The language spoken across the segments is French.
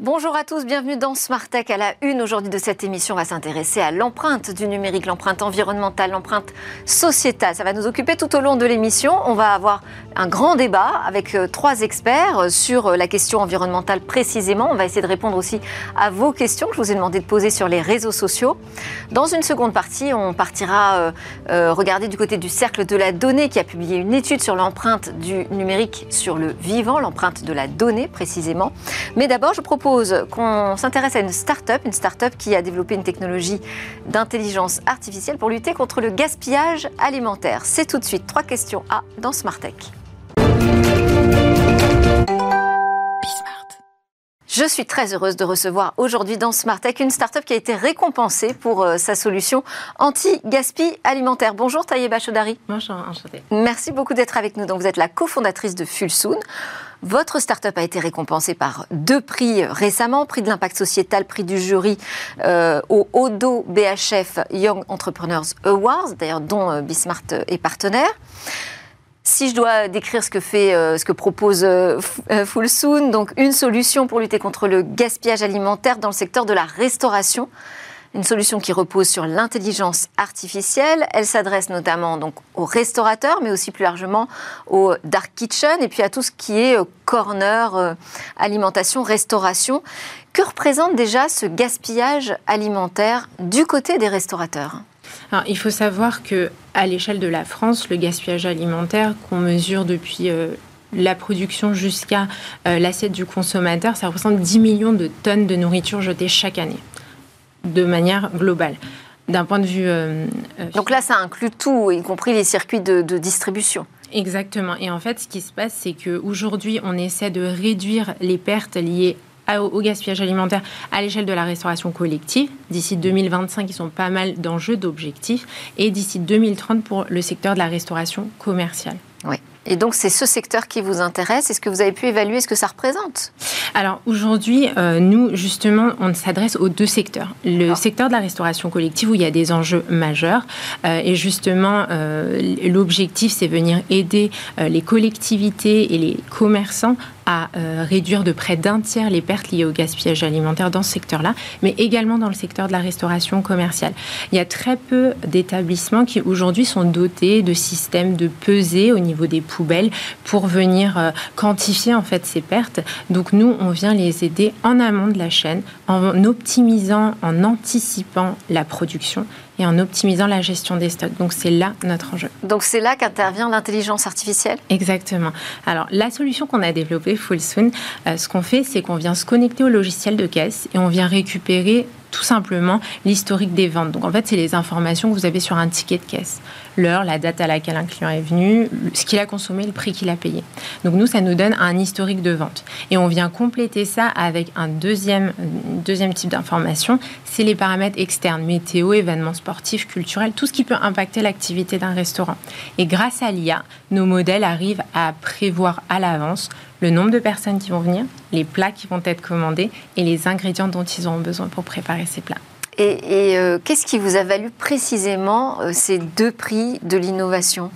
Bonjour à tous, bienvenue dans Smart Tech. À la une aujourd'hui de cette émission, on va s'intéresser à l'empreinte du numérique, l'empreinte environnementale, l'empreinte sociétale. Ça va nous occuper tout au long de l'émission. On va avoir un grand débat avec euh, trois experts euh, sur euh, la question environnementale précisément. On va essayer de répondre aussi à vos questions que je vous ai demandé de poser sur les réseaux sociaux. Dans une seconde partie, on partira regarder du côté du cercle de la donnée qui a publié une étude sur l'empreinte du numérique sur le vivant, l'empreinte de la donnée précisément. Mais d'abord, je propose qu'on s'intéresse à une start-up, une start-up qui a développé une technologie d'intelligence artificielle pour lutter contre le gaspillage alimentaire. C'est tout de suite trois questions à dans Smart Tech. Je suis très heureuse de recevoir aujourd'hui dans Smart Tech une start-up qui a été récompensée pour euh, sa solution anti-gaspi alimentaire. Bonjour Taïeba Chodari. Bonjour, enchantée. Merci beaucoup d'être avec nous. Donc, vous êtes la cofondatrice de Fulsoon. Votre start-up a été récompensée par deux prix récemment, prix de l'impact sociétal, prix du jury euh, au Odo BHF Young Entrepreneurs Awards, d'ailleurs dont euh, Bismart est partenaire. Si je dois décrire ce que fait, euh, ce que propose euh, euh, Fullsoon, donc une solution pour lutter contre le gaspillage alimentaire dans le secteur de la restauration, une solution qui repose sur l'intelligence artificielle. Elle s'adresse notamment donc aux restaurateurs, mais aussi plus largement aux dark kitchen et puis à tout ce qui est corner, alimentation, restauration. Que représente déjà ce gaspillage alimentaire du côté des restaurateurs? Alors, il faut savoir que à l'échelle de la France, le gaspillage alimentaire qu'on mesure depuis euh, la production jusqu'à euh, l'assiette du consommateur, ça représente 10 millions de tonnes de nourriture jetées chaque année, de manière globale. D'un point de vue. Euh, Donc là, ça inclut tout, y compris les circuits de, de distribution. Exactement. Et en fait, ce qui se passe, c'est qu'aujourd'hui, on essaie de réduire les pertes liées au gaspillage alimentaire à l'échelle de la restauration collective. D'ici 2025, ils sont pas mal d'enjeux, d'objectifs. Et d'ici 2030 pour le secteur de la restauration commerciale. Oui. Et donc, c'est ce secteur qui vous intéresse. Est-ce que vous avez pu évaluer ce que ça représente? Alors, aujourd'hui, euh, nous, justement, on s'adresse aux deux secteurs. Le secteur de la restauration collective, où il y a des enjeux majeurs. Euh, et justement, euh, l'objectif, c'est venir aider les collectivités et les commerçants à réduire de près d'un tiers les pertes liées au gaspillage alimentaire dans ce secteur-là, mais également dans le secteur de la restauration commerciale. Il y a très peu d'établissements qui aujourd'hui sont dotés de systèmes de pesée au niveau des poubelles pour venir euh, quantifier en fait ces pertes. Donc nous, on vient les aider en amont de la chaîne en optimisant, en anticipant la production et en optimisant la gestion des stocks. Donc c'est là notre enjeu. Donc c'est là qu'intervient l'intelligence artificielle? Exactement. Alors la solution qu'on a développée, Fullsoon, euh, ce qu'on fait, c'est qu'on vient se connecter au logiciel de caisse et on vient récupérer tout simplement l'historique des ventes. Donc en fait, c'est les informations que vous avez sur un ticket de caisse. L'heure, la date à laquelle un client est venu, ce qu'il a consommé, le prix qu'il a payé. Donc nous, ça nous donne un historique de vente. Et on vient compléter ça avec un deuxième, deuxième type d'information, c'est les paramètres externes, météo, événements sportifs, culturels, tout ce qui peut impacter l'activité d'un restaurant. Et grâce à l'IA, nos modèles arrivent à prévoir à l'avance le nombre de personnes qui vont venir, les plats qui vont être commandés et les ingrédients dont ils auront besoin pour préparer ces plats. Et, euh, qu'est-ce qui vous a valu précisément euh, ces deux prix de l'innovation?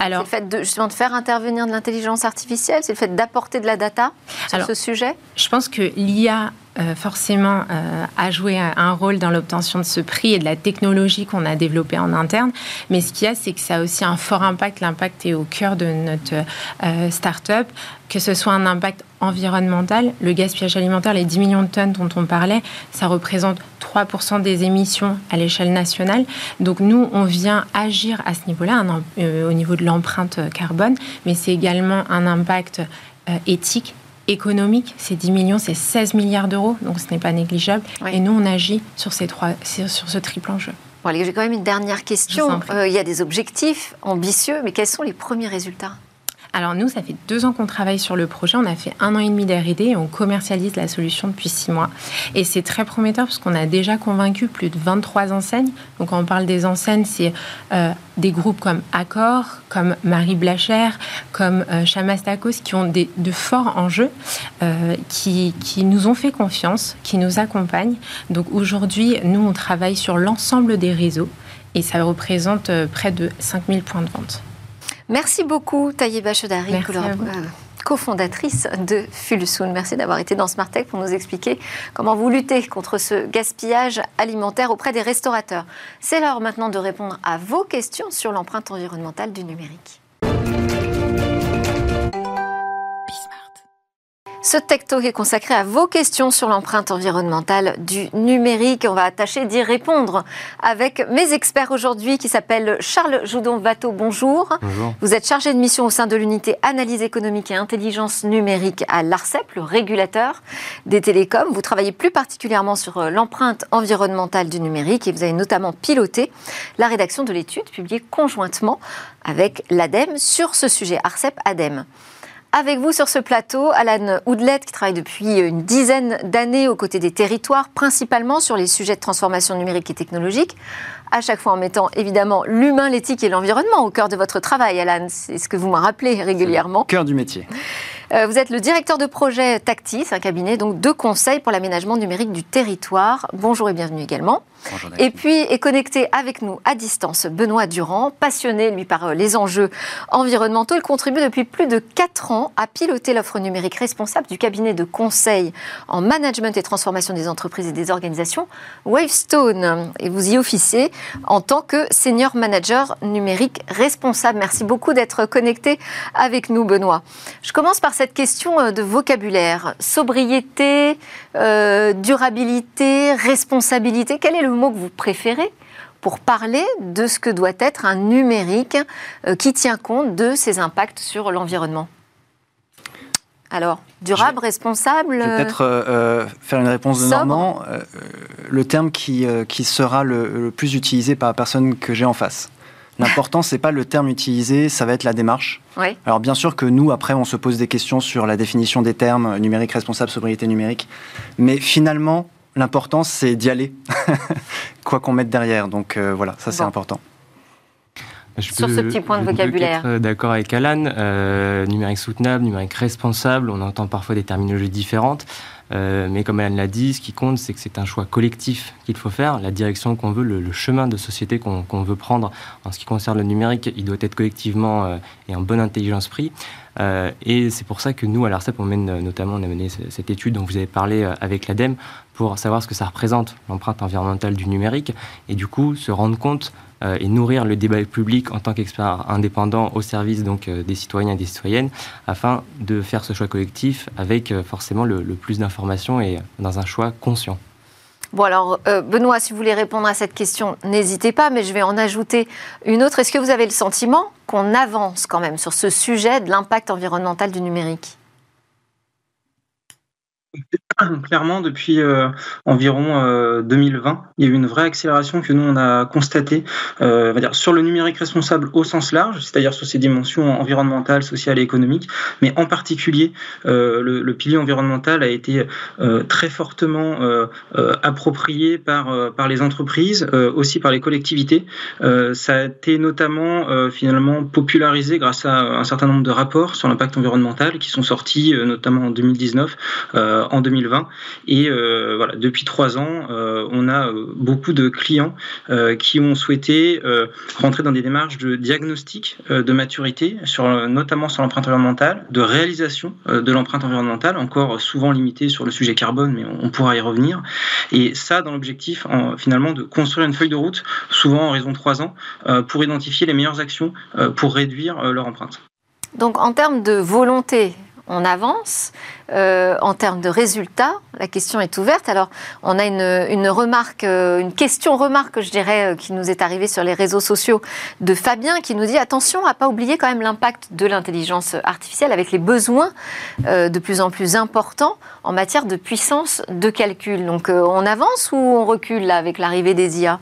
Alors, c'est le fait de, justement de faire intervenir de l'intelligence artificielle, c'est le fait d'apporter de la data sur ce sujet? Je pense que l'IA euh, forcément euh, a joué un rôle dans l'obtention de ce prix et de la technologie qu'on a développée en interne. Mais ce qu'il y a, c'est que ça a aussi un fort impact. L'impact est au cœur de notre euh, start-up, que ce soit un impact environnemental. Le gaspillage alimentaire, les 10 millions de tonnes dont on parlait, ça représente 3% des émissions à l'échelle nationale. Donc nous, on vient agir à ce niveau-là, au niveau de l'empreinte carbone, mais c'est également un impact éthique économique, c'est 10 millions, c'est 16 milliards d'euros, donc ce n'est pas négligeable. Et nous, on agit sur, ces trois, sur ce triple enjeu. Bon, j'ai quand même une dernière question. Euh, il y a des objectifs ambitieux, mais quels sont les premiers résultats? Alors nous, ça fait deux ans qu'on travaille sur le projet. On a fait un an et demi d'R&D et on commercialise la solution depuis six mois. Et c'est très prometteur parce qu'on a déjà convaincu plus de 23 enseignes. Donc quand on parle des enseignes, c'est euh, des groupes comme Accor, comme Marie Blachère, comme euh, qui ont des, de forts enjeux, euh, qui, qui nous ont fait confiance, qui nous accompagnent. Donc aujourd'hui, nous, on travaille sur l'ensemble des réseaux et ça représente euh, près de 5000 points de vente. Merci beaucoup, Taïeba Chodari, cofondatrice de Fulsoon. Merci d'avoir été dans Smart Tech pour nous expliquer comment vous luttez contre ce gaspillage alimentaire auprès des restaurateurs. C'est l'heure maintenant de répondre à vos questions sur l'empreinte environnementale du numérique. Ce Tech Talk est consacré à vos questions sur l'empreinte environnementale du numérique. On va tâcher d'y répondre avec mes experts aujourd'hui qui s'appellent Charles Joudon-Vato. Bonjour. Bonjour. Vous êtes chargé de mission au sein de l'unité analyse économique et intelligence numérique à l'ARCEP, le régulateur des télécoms. Vous travaillez plus particulièrement sur euh, l'empreinte environnementale du numérique et vous avez notamment piloté la rédaction de l'étude publiée conjointement avec l'ADEME sur ce sujet, ARCEP-ADEME. Avec vous sur ce plateau, Alan Oudlet, qui travaille depuis une dizaine d'années aux côtés des territoires, principalement sur les sujets de transformation numérique et technologique, à chaque fois en mettant évidemment l'humain, l'éthique et l'environnement au cœur de votre travail, Alan. C'est ce que vous m'en rappelez régulièrement. Cœur du métier. Euh, vous êtes le directeur de projet Tactis, un cabinet donc de conseil pour l'aménagement numérique du territoire. Bonjour et bienvenue également. Et puis est connecté avec nous à distance Benoît Durand, passionné lui par euh, les enjeux environnementaux. Il contribue depuis plus de 4 ans à piloter l'offre numérique responsable du cabinet de conseil en management et transformation des entreprises et des organisations Wavestone. Et vous y officiez en tant que senior manager numérique responsable. Merci beaucoup d'être connecté avec nous Benoît. Je commence par cette question euh, de vocabulaire. Sobriété, euh, durabilité, responsabilité. Quel est le mot que vous préférez pour parler de ce que doit être un numérique euh, qui tient compte de ses impacts sur l'environnement? Alors, durable, responsable Je vais peut-être faire une réponse de Normand. le terme qui, qui sera le, le, plus utilisé par la personne que j'ai en face. L'important, c'est pas le terme utilisé, ça va être la démarche. Oui. Alors bien sûr que nous, après, on se pose des questions sur la définition des termes numérique responsable, sobriété numérique, mais finalement, l'important, c'est d'y aller, quoi qu'on mette derrière. Donc euh, voilà, ça c'est Bon. important. Je Sur peux- ce petit point de vocabulaire. qu'être D'accord avec Alan. Euh, numérique soutenable, numérique responsable, on entend parfois des terminologies différentes. Euh, mais comme Alan l'a dit, ce qui compte, c'est que c'est un choix collectif qu'il faut faire. La direction qu'on veut, le, chemin de société qu'on veut prendre en ce qui concerne le numérique, il doit être collectivement euh, et en bonne intelligence pris. Euh, et c'est pour ça que nous, à l'ARCEP, on mène notamment, on a mené ce- cette étude dont vous avez parlé avec l'ADEME pour savoir ce que ça représente, l'empreinte environnementale du numérique, et du coup se rendre compte et nourrir le débat public en tant qu'expert indépendant au service donc euh, des citoyens et des citoyennes, afin de faire ce choix collectif avec euh, forcément le, plus d'informations et dans un choix conscient. Bon alors, euh, Benoît, si vous voulez répondre à cette question, n'hésitez pas, mais je vais en ajouter une autre. Est-ce que vous avez le sentiment qu'on avance quand même sur ce sujet de l'impact environnemental du numérique? Clairement, depuis euh, environ euh, 2020, il y a eu une vraie accélération que nous on a constatée, euh, va dire sur le numérique responsable au sens large, c'est-à-dire sur ses dimensions environnementales, sociales et économiques, mais en particulier euh, le, le pilier environnemental a été euh, très fortement euh, euh, approprié par euh, par les entreprises, euh, aussi par les collectivités. Euh, ça a été notamment euh, finalement popularisé grâce à un certain nombre de rapports sur l'impact environnemental qui sont sortis euh, notamment en 2019 euh, en 2020. Et euh, voilà, depuis trois ans, euh, on a euh, beaucoup de clients qui ont souhaité rentrer dans des démarches de diagnostic de maturité, notamment sur l'empreinte environnementale, de réalisation de l'empreinte environnementale, encore souvent limitée sur le sujet carbone, mais on, pourra y revenir. Et ça, dans l'objectif, en- finalement, de construire une feuille de route, souvent en raison de trois ans, pour identifier les meilleures actions pour réduire leur empreinte. Donc en termes de volonté, on avance. Euh, en termes de résultats, la question est ouverte. Alors, on a une, remarque, euh, une question-remarque, je dirais, euh, qui nous est arrivée sur les réseaux sociaux de Fabien, qui nous dit attention à pas oublier quand même l'impact de l'intelligence artificielle avec les besoins de plus en plus importants en matière de puissance de calcul. Donc, on avance ou on recule là avec l'arrivée des IA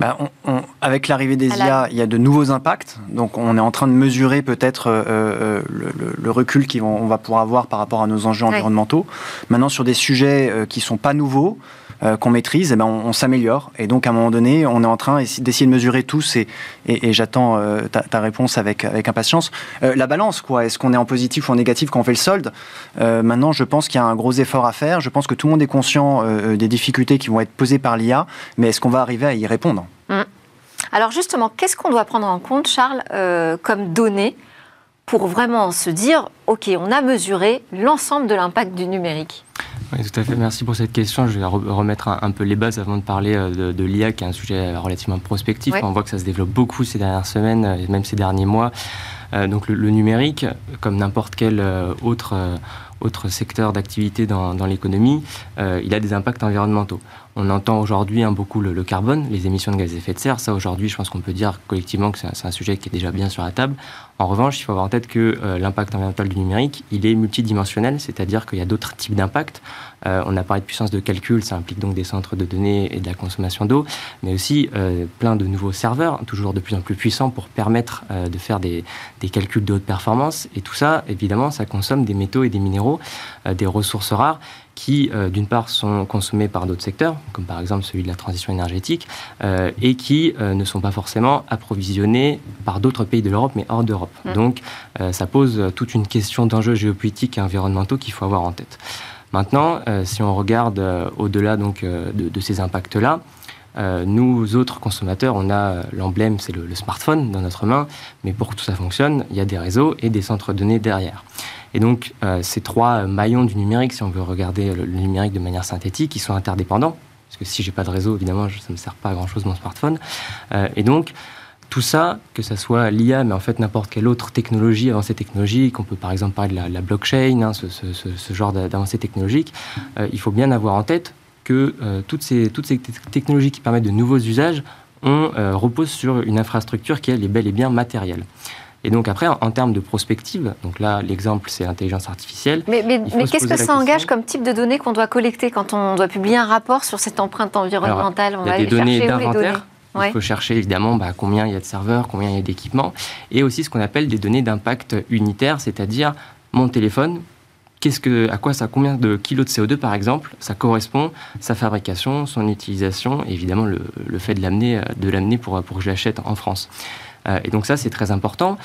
Bah, on- on- avec l'arrivée des la- IA, il y a de nouveaux impacts. Donc, on est en train de mesurer peut-être euh, euh, le, le- le recul qu'on va pouvoir avoir par rapport à nos enjeux Ouais. environnementaux. Maintenant, sur des sujets euh, qui sont pas nouveaux, euh, qu'on maîtrise, eh ben, on, s'améliore. Et donc, à un moment donné, on est en train essa- d'essayer de mesurer tous. Et, et, j'attends euh, ta, réponse avec, avec impatience. Euh, la balance, quoi. Est-ce qu'on est en positif ou en négatif quand on fait le solde? Maintenant, je pense qu'il y a un gros effort à faire. Je pense que tout le monde est conscient des difficultés qui vont être posées par l'IA. Mais est-ce qu'on va arriver à y répondre? Alors justement, qu'est-ce qu'on doit prendre en compte, Charles, comme données pour vraiment se dire, OK, on a mesuré l'ensemble de l'impact du numérique? Oui, tout à fait. Merci pour cette question. Je vais remettre un, peu les bases avant de parler euh, de, l'IA, qui est un sujet relativement prospectif. On voit que ça se développe beaucoup ces dernières semaines euh, et même ces derniers mois. Euh, donc le, numérique, comme n'importe quel autre, autre secteur d'activité dans, dans l'économie, il a des impacts environnementaux. On entend aujourd'hui hein, beaucoup le, carbone, les émissions de gaz à effet de serre. Ça, aujourd'hui, je pense qu'on peut dire collectivement que c'est un, sujet qui est déjà bien sur la table. En revanche, il faut avoir en tête que euh, l'impact environnemental du numérique, il est multidimensionnel, c'est-à-dire qu'il y a d'autres types d'impacts. Euh, on a parlé de puissance de calcul, ça implique donc des centres de données et de la consommation d'eau, mais aussi euh, plein de nouveaux serveurs, toujours de plus en plus puissants pour permettre de faire des, des, calculs de haute performance. Et tout ça, évidemment, ça consomme des métaux et des minéraux, des ressources rares qui, euh, d'une part, sont consommés par d'autres secteurs, comme par exemple celui de la transition énergétique, euh, et qui euh, ne sont pas forcément approvisionnés par d'autres pays de l'Europe, mais hors d'Europe. Mmh. Donc, ça pose toute une question d'enjeux géopolitiques et environnementaux qu'il faut avoir en tête. Maintenant, si on regarde au-delà donc de, ces impacts-là, nous autres consommateurs, on a l'emblème, c'est le, le, smartphone dans notre main, mais pour que tout ça fonctionne, il y a des réseaux et des centres de données derrière. Et donc, euh, ces trois maillons du numérique, si on veut regarder le, numérique de manière synthétique, ils sont interdépendants. Parce que si j'ai pas de réseau, évidemment, ça ne me sert pas à grand-chose mon smartphone. Euh, et donc, tout ça, que ce soit l'IA, mais en fait n'importe quelle autre technologie, avancée technologique, on peut par exemple parler de la, blockchain, hein, ce, genre d'avancée technologique, euh, il faut bien avoir en tête que toutes, ces, toutes ces technologies qui permettent de nouveaux usages on repose sur une infrastructure qui elle, est bel et bien matérielle. Et donc après, en, termes de prospective, donc là l'exemple c'est l'intelligence artificielle. Mais, mais, qu'est-ce que ça engage comme type de données qu'on doit collecter quand on doit publier un rapport sur cette empreinte environnementale Il y a des données d'inventaire. Il faut chercher évidemment bah, combien il y a de serveurs, combien il y a d'équipements, et aussi ce qu'on appelle des données d'impact unitaire, c'est-à-dire mon téléphone, qu'est-ce que, à quoi ça, combien de kilos de CO2 par exemple, ça correspond, sa fabrication, son utilisation, et évidemment le, le fait de l'amener, de l'amener pour, pour que je l'achète en France. Euh, et donc ça, c'est très important.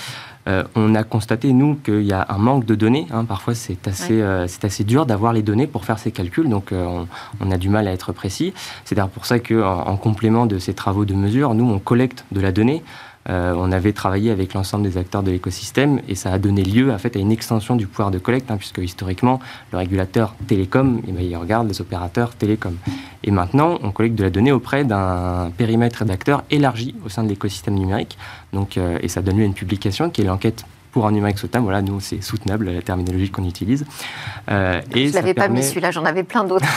Euh, on a constaté, nous, qu'il y a un manque de données. Hein. Parfois, c'est assez, euh, c'est assez dur d'avoir les données pour faire ces calculs, donc on, a du mal à être précis. C'est d'ailleurs pour ça qu'en en complément de ces travaux de mesure, nous, on collecte de la donnée. Euh, on avait travaillé avec l'ensemble des acteurs de l'écosystème et ça a donné lieu en fait, à une extension du pouvoir de collecte, hein, puisque historiquement, le régulateur télécom, eh ben, il regarde les opérateurs télécom. Et maintenant, on collecte de la donnée auprès d'un périmètre d'acteurs élargi au sein de l'écosystème numérique. Donc, euh, et ça donne lieu à une publication qui est l'enquête pour un numérique soutenable. Voilà, nous, c'est soutenable, la terminologie qu'on utilise. Euh, et Je ne l'avais pas mis celui-là, j'en avais plein d'autres.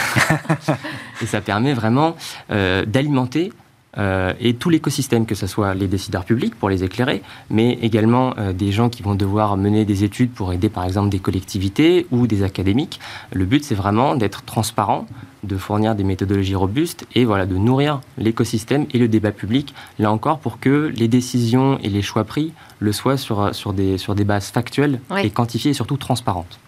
et ça permet vraiment d'alimenter euh, et tout l'écosystème, que ce soit les décideurs publics pour les éclairer, mais également euh, des gens qui vont devoir mener des études pour aider par exemple des collectivités ou des académiques. Le but, c'est vraiment d'être transparent, de fournir des méthodologies robustes et voilà, de nourrir l'écosystème et le débat public, là encore, pour que les décisions et les choix pris le soient sur, sur, des, sur des bases factuelles et quantifiées et surtout transparentes.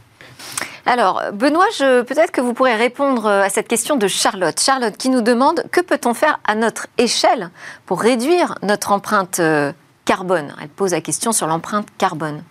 Alors, Benoît, peut-être que vous pourrez répondre euh, à cette question de Charlotte. Charlotte qui nous demande que peut-on faire à notre échelle pour réduire notre empreinte euh, carbone? Elle pose la question sur l'empreinte carbone.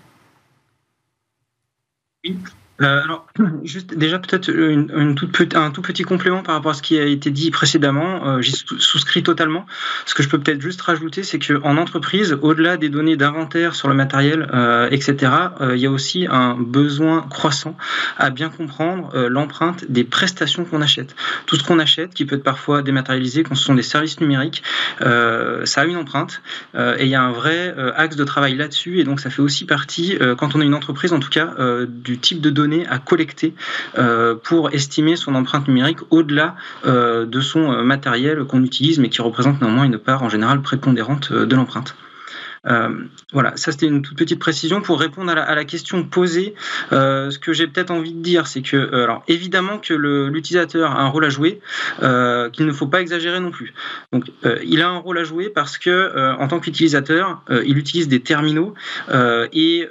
Euh, alors, juste déjà peut-être une, un tout petit complément par rapport à ce qui a été dit précédemment. Euh, J'y souscris totalement. Ce que je peux peut-être juste rajouter, c'est qu'en entreprise, au-delà des données d'inventaire sur le matériel, euh, etc., euh, il y a aussi un besoin croissant à bien comprendre euh, l'empreinte des prestations qu'on achète. Tout ce qu'on achète, qui peut être parfois dématérialisé, quand ce sont des services numériques, ça a une empreinte et il y a un vrai axe de travail là-dessus. Et donc, ça fait aussi partie, quand on est une entreprise, en tout cas, du type de données à collecter euh, pour estimer son empreinte numérique au-delà euh, de son euh, matériel qu'on utilise, mais qui représente néanmoins une part en général prépondérante de l'empreinte. Euh, voilà, ça c'était une toute petite précision pour répondre à la, question posée. Euh, ce que j'ai peut-être envie de dire, c'est que, euh, alors évidemment que l'utilisateur a un rôle à jouer, qu'il ne faut pas exagérer non plus. Donc, il a un rôle à jouer parce que, en tant qu'utilisateur, il utilise des terminaux et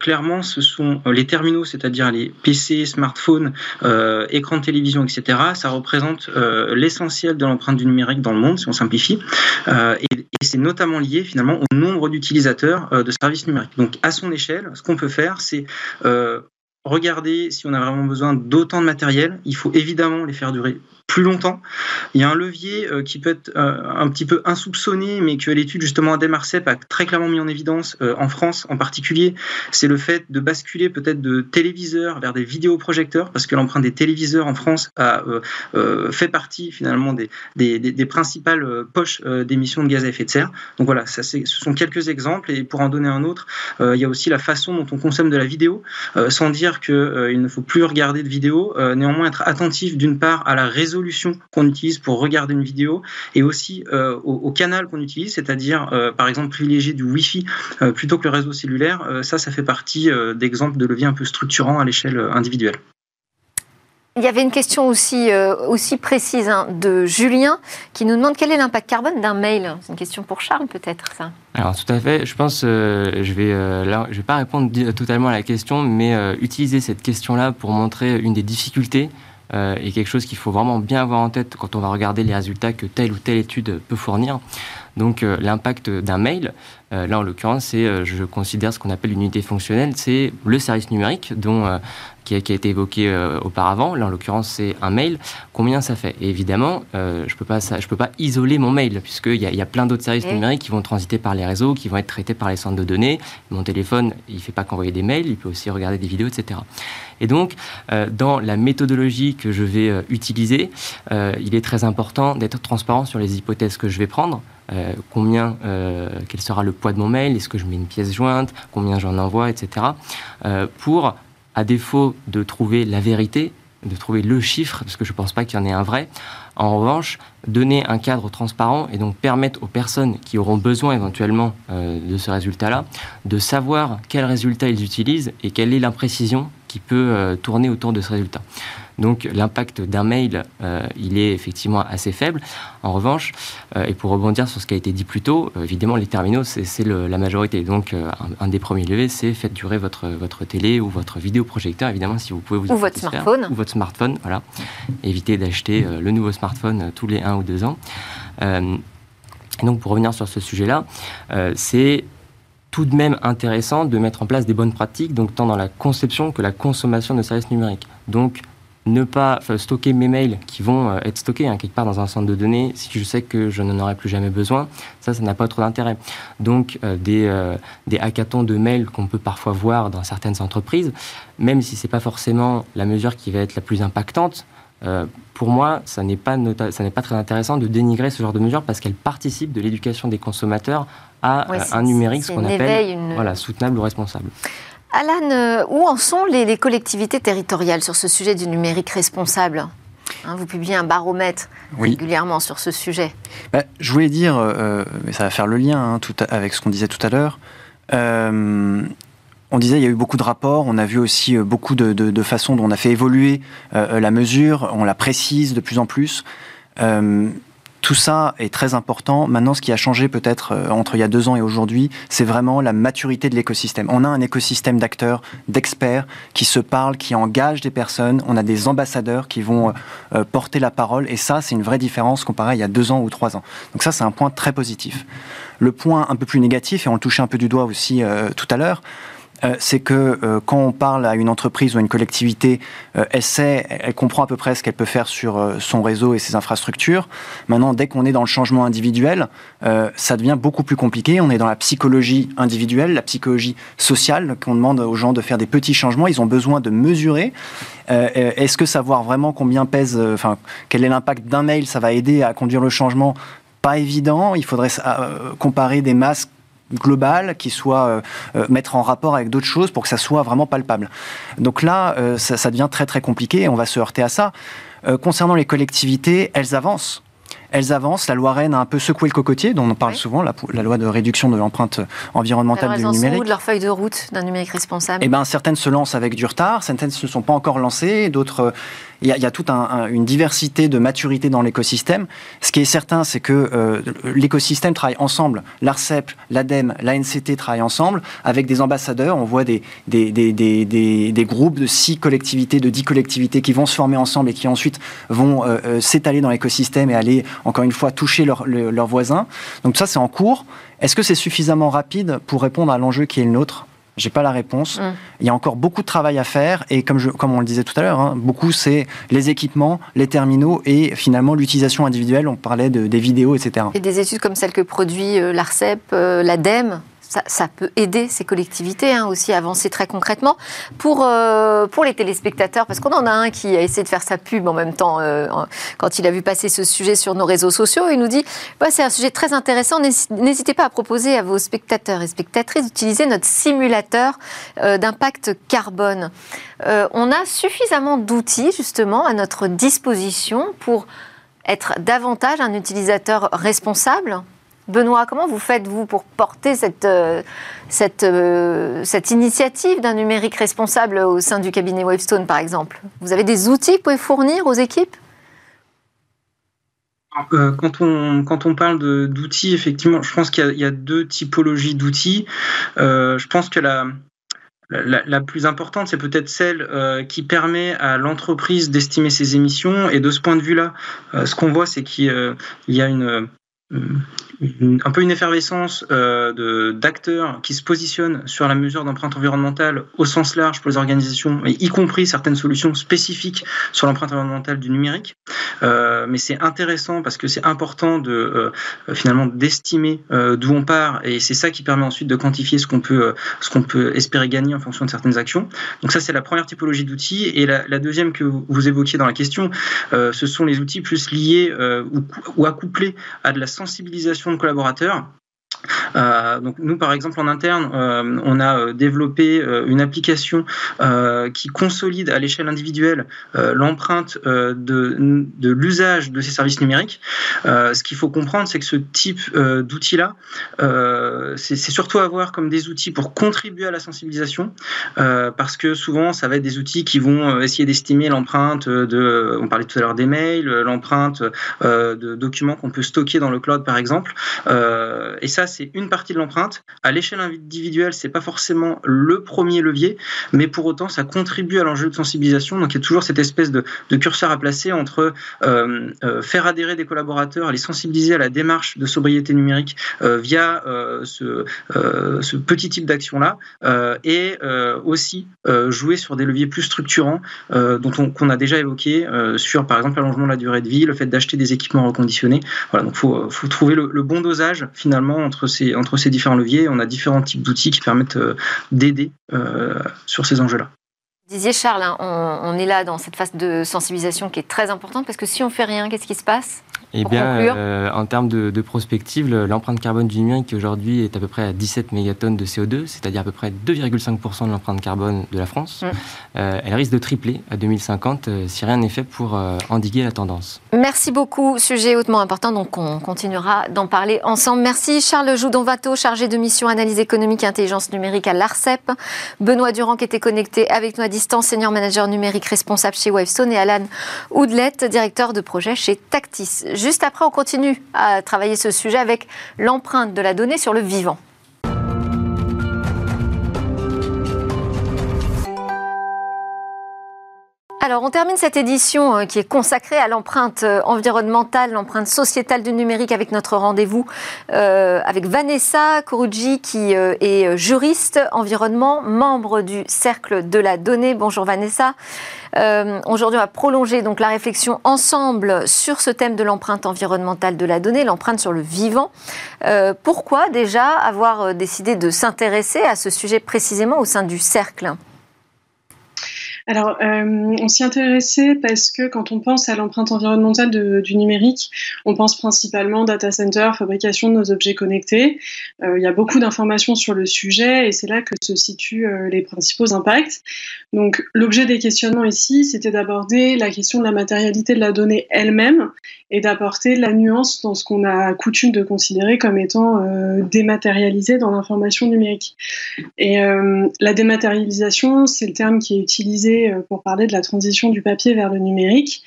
clairement, ce sont les terminaux, c'est-à-dire les PC, smartphones, écrans de télévision, etc. Ça représente l'essentiel de l'empreinte du numérique dans le monde, si on simplifie, et, et c'est notamment lié finalement au nombre d'utilisateurs euh, de services numériques. Donc à son échelle, ce qu'on peut faire, c'est euh, regarder si on a vraiment besoin d'autant de matériel. Il faut évidemment les faire durer plus longtemps. Il y a un levier qui peut être un petit peu insoupçonné, mais que l'étude justement Adem Arcep a très clairement mis en évidence en France en particulier, c'est le fait de basculer peut-être de téléviseurs vers des vidéoprojecteurs, parce que l'empreinte des téléviseurs en France a fait partie finalement des, des, principales poches d'émissions de gaz à effet de serre. Donc voilà, ce sont quelques exemples, et pour en donner un autre, il y a aussi la façon dont on consomme de la vidéo, sans dire qu'il ne faut plus regarder de vidéo, néanmoins être attentif d'une part à la résolution qu'on utilise pour regarder une vidéo et aussi euh, au, canal qu'on utilise, c'est-à-dire euh, par exemple privilégier du Wi-Fi euh, plutôt que le réseau cellulaire. ça, ça fait partie d'exemples de leviers un peu structurants à l'échelle individuelle. Il y avait une question aussi, aussi précise hein, de Julien qui nous demande quel est l'impact carbone d'un mail. C'est une question pour Charles peut-être ça. Alors tout à fait. Je pense, je vais là, je vais pas répondre totalement à la question, mais utiliser cette question-là pour montrer une des difficultés euh, et quelque chose qu'il faut vraiment bien avoir en tête quand on va regarder les résultats que telle ou telle étude peut fournir. Donc euh, l'impact d'un mail, euh, là en l'occurrence, c'est, je considère ce qu'on appelle une unité fonctionnelle, c'est le service numérique dont qui a, été évoqué euh, auparavant. Là, en l'occurrence, c'est un mail. Combien ça fait? Et évidemment, euh, je ne peux, pas, je peux pas isoler mon mail, puisqu'il y, y, a plein d'autres services numériques qui vont transiter par les réseaux, qui vont être traités par les centres de données. Mon téléphone, il ne fait pas qu'envoyer des mails, il peut aussi regarder des vidéos, etc. Et donc, euh, dans la méthodologie que je vais utiliser, il est très important d'être transparent sur les hypothèses que je vais prendre. Combien, quel sera le poids de mon mail, est-ce que je mets une pièce jointe, combien j'en envoie, etc. pour à défaut de trouver la vérité, de trouver le chiffre, parce que je ne pense pas qu'il y en ait un vrai, en revanche, donner un cadre transparent et donc permettre aux personnes qui auront besoin éventuellement euh, de ce résultat-là de savoir quel résultat ils utilisent et quelle est l'imprécision qui peut euh, tourner autour de ce résultat. Donc l'impact d'un mail, euh, il est effectivement assez faible. En revanche, euh, et pour rebondir sur ce qui a été dit plus tôt, euh, évidemment les terminaux, c'est la majorité. Donc un, des premiers levés, c'est faites durer votre, votre télé ou votre vidéoprojecteur, évidemment, si vous pouvez vous Ou votre smartphone. Ou votre smartphone, voilà. Évitez d'acheter le nouveau smartphone tous les un ou deux ans. et donc pour revenir sur ce sujet-là, c'est tout de même intéressant de mettre en place des bonnes pratiques, donc tant dans la conception que la consommation de services numériques. Donc ne pas stocker mes mails qui vont euh, être stockés hein, quelque part dans un centre de données si je sais que je n'en aurai plus jamais besoin. Ça, ça n'a pas trop d'intérêt. Donc, euh, des, euh, des hackathons de mails qu'on peut parfois voir dans certaines entreprises, même si ce n'est pas forcément la mesure qui va être la plus impactante, pour moi, ça n'est pas, ça n'est pas très intéressant de dénigrer ce genre de mesures parce qu'elles participent de l'éducation des consommateurs à un numérique, ce qu'on appelle voilà, soutenable ou responsable. Alan, euh, où en sont les, collectivités territoriales sur ce sujet du numérique responsable hein, vous publiez un baromètre régulièrement sur ce sujet. Bah, je voulais dire, euh, mais ça va faire le lien hein, tout avec ce qu'on disait tout à l'heure. Euh, on disait il y a eu beaucoup de rapports, on a vu aussi beaucoup de, de façons dont on a fait évoluer la mesure, on la précise de plus en plus. Tout ça est très important. Maintenant, ce qui a changé peut-être euh, entre il y a deux ans et aujourd'hui, c'est vraiment la maturité de l'écosystème. On a un écosystème d'acteurs, d'experts qui se parlent, qui engagent des personnes. On a des ambassadeurs qui vont euh, euh, porter la parole. Et ça, c'est une vraie différence comparé à il y a deux ans ou trois ans. Donc ça, c'est un point très positif. Le point un peu plus négatif, et on le touchait un peu du doigt aussi tout à l'heure, euh, c'est que euh, quand on parle à une entreprise ou à une collectivité, euh, elle sait, elle comprend à peu près ce qu'elle peut faire sur son réseau et ses infrastructures. Maintenant, dès qu'on est dans le changement individuel, ça devient beaucoup plus compliqué. On est dans la psychologie individuelle, la psychologie sociale, qu'on demande aux gens de faire des petits changements. Ils ont besoin de mesurer. Est-ce que savoir vraiment combien pèse, enfin, quel est l'impact d'un mail, ça va aider à conduire le changement? Pas évident. Il faudrait comparer des masques global qui soit euh, euh, mettre en rapport avec d'autres choses pour que ça soit vraiment palpable. Donc là, euh, ça, devient très très compliqué et on va se heurter à ça. concernant les collectivités, elles avancent. Elles avancent. La loi Rennes a un peu secoué le cocotier, dont on parle souvent, la, loi de réduction de l'empreinte environnementale du numérique. de leur feuille de route d'un numérique responsable? Eh bien, certaines se lancent avec du retard, certaines ne se sont pas encore lancées, d'autres il y a, toute une diversité de maturité dans l'écosystème. Ce qui est certain, c'est que euh, l'écosystème travaille ensemble. L'ARCEP, l'ADEME, l'ANCT travaillent ensemble avec des ambassadeurs. On voit des, des, des, des, des groupes de six collectivités, de dix collectivités qui vont se former ensemble et qui ensuite vont euh, euh, s'étaler dans l'écosystème et aller, encore une fois, toucher leurs voisins. Donc ça, c'est en cours. Est-ce que c'est suffisamment rapide pour répondre à l'enjeu qui est le nôtre? J'ai pas la réponse. Mm. Il y a encore beaucoup de travail à faire et comme, je, comme on le disait tout à l'heure, hein, beaucoup c'est les équipements, les terminaux et finalement l'utilisation individuelle. On parlait de, des vidéos, etc. Et des études comme celles que produit l'ARCEP, euh, l'ADEME ça, peut aider ces collectivités hein, aussi à avancer très concrètement. Pour, euh, pour les téléspectateurs, parce qu'on en a un qui a essayé de faire sa pub en même temps euh, quand il a vu passer ce sujet sur nos réseaux sociaux, il nous dit c'est un sujet très intéressant, n'hésitez pas à proposer à vos spectateurs et spectatrices d'utiliser notre simulateur euh, d'impact carbone. on a suffisamment d'outils justement à notre disposition pour être davantage un utilisateur responsable Benoît, comment vous faites-vous pour porter cette, euh, euh, cette initiative d'un numérique responsable au sein du cabinet Wavestone, par exemple? Vous avez des outils que vous pouvez fournir aux équipes? Euh, quand, on, parle d'outils, effectivement, je pense qu'il y, a deux typologies d'outils. je pense que la, la, plus importante, c'est peut-être celle qui permet à l'entreprise d'estimer ses émissions. Et de ce point de vue-là, ce qu'on voit, c'est qu'il y a une, un peu une effervescence euh, d'acteurs qui se positionnent sur la mesure d'empreinte environnementale au sens large pour les organisations, y compris certaines solutions spécifiques sur l'empreinte environnementale du numérique. Euh, mais c'est intéressant parce que c'est important de euh, finalement d'estimer d'où on part et c'est ça qui permet ensuite de quantifier ce qu'on peut ce qu'on peut espérer gagner en fonction de certaines actions. Donc ça c'est la première typologie d'outils et la, la, deuxième que vous évoquiez dans la question, ce sont les outils plus liés ou, ou accouplés à de la sensibilisation de collaborateurs euh, donc nous, par exemple, en interne, euh, on a euh, développé une application qui consolide à l'échelle individuelle l'empreinte de, l'usage de ces services numériques. ce qu'il faut comprendre, c'est que ce type d'outils-là, c'est surtout à voir comme des outils pour contribuer à la sensibilisation, parce que souvent, ça va être des outils qui vont essayer d'estimer l'empreinte de, on parlait tout à l'heure des mails, l'empreinte de documents qu'on peut stocker dans le cloud, par exemple. et ça, c'est une partie de l'empreinte. À l'échelle individuelle, c'est pas forcément le premier levier, mais pour autant, ça contribue à l'enjeu de sensibilisation. Donc, il y a toujours cette espèce de, curseur à placer entre euh, euh, faire adhérer des collaborateurs, les sensibiliser à la démarche de sobriété numérique euh, via ce, petit type d'action-là, et aussi jouer sur des leviers plus structurants dont on, qu'on a déjà évoqué sur, par exemple, l'allongement de la durée de vie, le fait d'acheter des équipements reconditionnés. Voilà, donc faut, faut trouver le, le bon dosage finalement entre ces, entre ces différents leviers. On a différents types d'outils qui permettent euh, d'aider euh, sur ces enjeux-là. Disiez Charles, hein, on, est là dans cette phase de sensibilisation qui est très importante parce que si on fait rien, qu'est-ce qui se passe? Eh bien, euh, en termes de, de prospective, l'empreinte carbone du numérique aujourd'hui est à peu près à 17 mégatonnes de CO2, c'est-à-dire à peu près 2,5% de l'empreinte carbone de la France. Mm. Euh, elle risque de tripler à 2050 euh, si rien n'est fait pour endiguer la tendance. Merci beaucoup, sujet hautement important, donc on continuera d'en parler ensemble. Merci Charles Joudon-Vato, chargé de mission analyse économique et intelligence numérique à l'ARCEP, Benoît Durand qui était connecté avec nous à distance, senior manager numérique responsable chez Wavestone et Alan Oudlet, directeur de projet chez Tactis. Juste après, on continue à travailler ce sujet avec l'empreinte de la donnée sur le vivant. Alors, on termine cette édition euh, qui est consacrée à l'empreinte euh, environnementale, l'empreinte sociétale du numérique avec notre rendez-vous euh, avec Vanessa Coruggi, qui est juriste environnement, membre du Cercle de la Donnée. Bonjour Vanessa. Aujourd'hui, on va prolonger donc la réflexion ensemble sur ce thème de l'empreinte environnementale de la donnée, l'empreinte sur le vivant. pourquoi déjà avoir décidé de s'intéresser à ce sujet précisément au sein du Cercle? Alors, euh, on s'y intéressait parce que quand on pense à l'empreinte environnementale du numérique, on pense principalement data center, fabrication de nos objets connectés. Euh, il y a beaucoup d'informations sur le sujet et c'est là que se situent euh, les principaux impacts. Donc, l'objet des questionnements ici, c'était d'aborder la question de la matérialité de la donnée elle-même et d'apporter la nuance dans ce qu'on a coutume de considérer comme étant dématérialisé dans l'information numérique. Et la dématérialisation, c'est le terme qui est utilisé euh, pour parler de la transition du papier vers le numérique,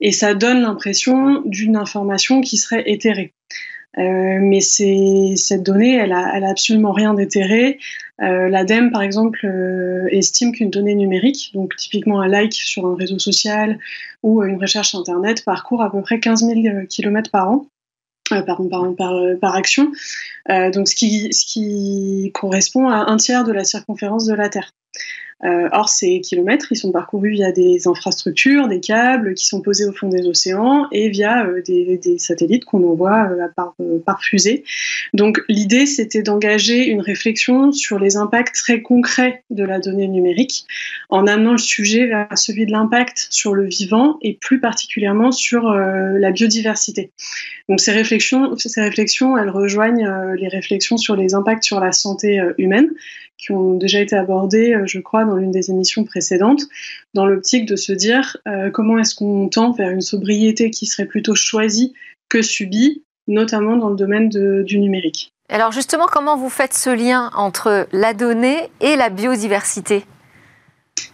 et ça donne l'impression d'une information qui serait éthérée. Euh, mais cette donnée, elle a, elle a absolument rien d'éthéré. Euh, L'ADEME, par exemple, estime qu'une donnée numérique, donc typiquement un like sur un réseau social ou une recherche Internet, parcourt à peu près 15 000 km par an. par, par, action, donc ce qui correspond à un tiers de la circonférence de la Terre. Euh, or, ces kilomètres, ils sont parcourus via des infrastructures, des câbles qui sont posés au fond des océans et via euh, des, satellites qu'on envoie euh, par, par, fusée. Donc, l'idée, c'était d'engager une réflexion sur les impacts très concrets de la donnée numérique en amenant le sujet vers celui de l'impact sur le vivant et plus particulièrement sur la biodiversité. Donc, ces réflexions, ces réflexions elles rejoignent les réflexions sur les impacts sur la santé humaine qui ont déjà été abordées, je crois, dans l'une des émissions précédentes, dans l'optique de se dire euh, comment est-ce qu'on tend vers une sobriété qui serait plutôt choisie que subie, notamment dans le domaine du numérique. Alors justement, comment vous faites ce lien entre la donnée et la biodiversité?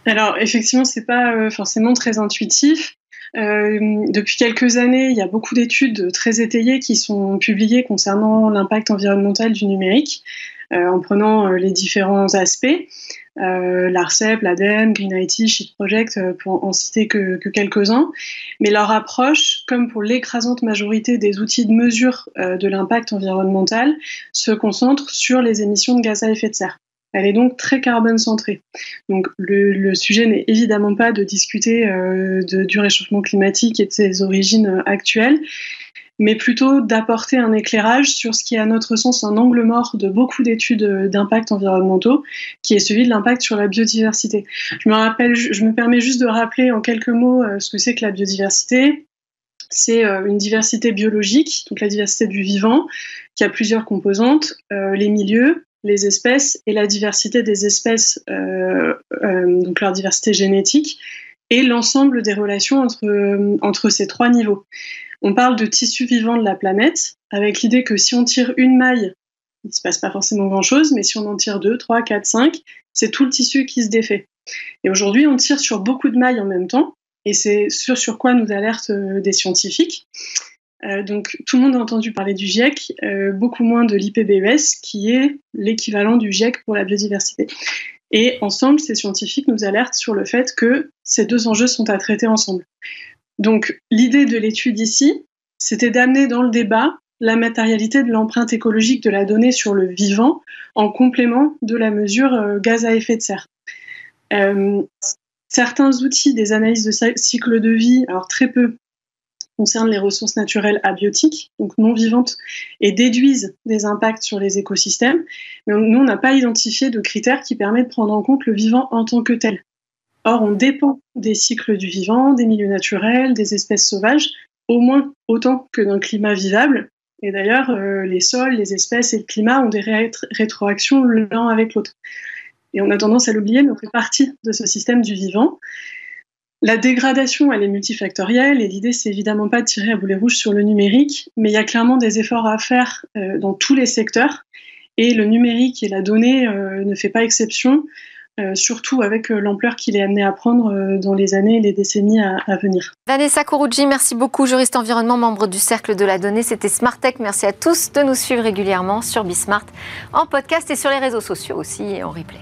Alors effectivement, c'est pas euh, forcément très intuitif. Euh, depuis quelques années, il y a beaucoup d'études très étayées qui sont publiées concernant l'impact environnemental du numérique, en prenant les différents aspects euh, l'ARCEP, l'ADEME, Green IT, Shift Project, euh, pour en citer que, quelques-uns. Mais leur approche, comme pour l'écrasante majorité des outils de mesure euh, de l'impact environnemental, se concentre sur les émissions de gaz à effet de serre. Elle est donc très carbone centrée. Donc le, sujet n'est évidemment pas de discuter euh, du réchauffement climatique et de ses origines actuelles, mais plutôt d'apporter un éclairage sur ce qui est à notre sens un angle mort de beaucoup d'études d'impact environnementaux, qui est celui de l'impact sur la biodiversité. Je me je me permets juste de rappeler en quelques mots euh, ce que c'est que la biodiversité. C'est euh, une diversité biologique, donc la diversité du vivant, qui a plusieurs composantes, euh, les milieux, les espèces et la diversité des espèces, donc leur diversité génétique, et l'ensemble des relations entre, entre ces trois niveaux. On parle de tissu vivant de la planète, avec l'idée que si on tire une maille, il ne se passe pas forcément grand-chose, mais si on en tire deux, trois, quatre, cinq, c'est tout le tissu qui se défait. Et aujourd'hui, on tire sur beaucoup de mailles en même temps, et c'est ce sur quoi nous alertent euh, des scientifiques. Euh, donc tout le monde a entendu parler du GIEC, euh, beaucoup moins de l'IPBES, qui est l'équivalent du GIEC pour la biodiversité. Et ensemble, ces scientifiques nous alertent sur le fait que ces deux enjeux sont à traiter ensemble. Donc l'idée de l'étude ici, c'était d'amener dans le débat la matérialité de l'empreinte écologique de la donnée sur le vivant en complément de la mesure euh, gaz à effet de serre. Euh, certains outils des analyses de cycle de vie, alors très peu, concernent les ressources naturelles abiotiques, donc non vivantes, et déduisent des impacts sur les écosystèmes. Mais nous, on n'a pas identifié de critères qui permettent de prendre en compte le vivant en tant que tel. Or, on dépend des cycles du vivant, des milieux naturels, des espèces sauvages, au moins autant que d'un climat vivable. Et d'ailleurs, euh, les sols, les espèces et le climat ont des rétroactions l'un avec l'autre. Et on a tendance à l'oublier, mais on fait partie de ce système du vivant. La dégradation, elle est multifactorielle et l'idée, c'est évidemment pas de tirer à boulet rouge sur le numérique, mais il y a clairement des efforts à faire euh, dans tous les secteurs et le numérique et la donnée euh, ne fait pas exception. Euh, surtout avec l'ampleur qu'il est amené à prendre dans les années et les décennies à, venir. Vanessa Kouroudji, merci beaucoup, juriste environnement, membre du Cercle de la Donnée. C'était Smartech. Merci à tous de nous suivre régulièrement sur Bismart, en podcast et sur les réseaux sociaux aussi et en replay.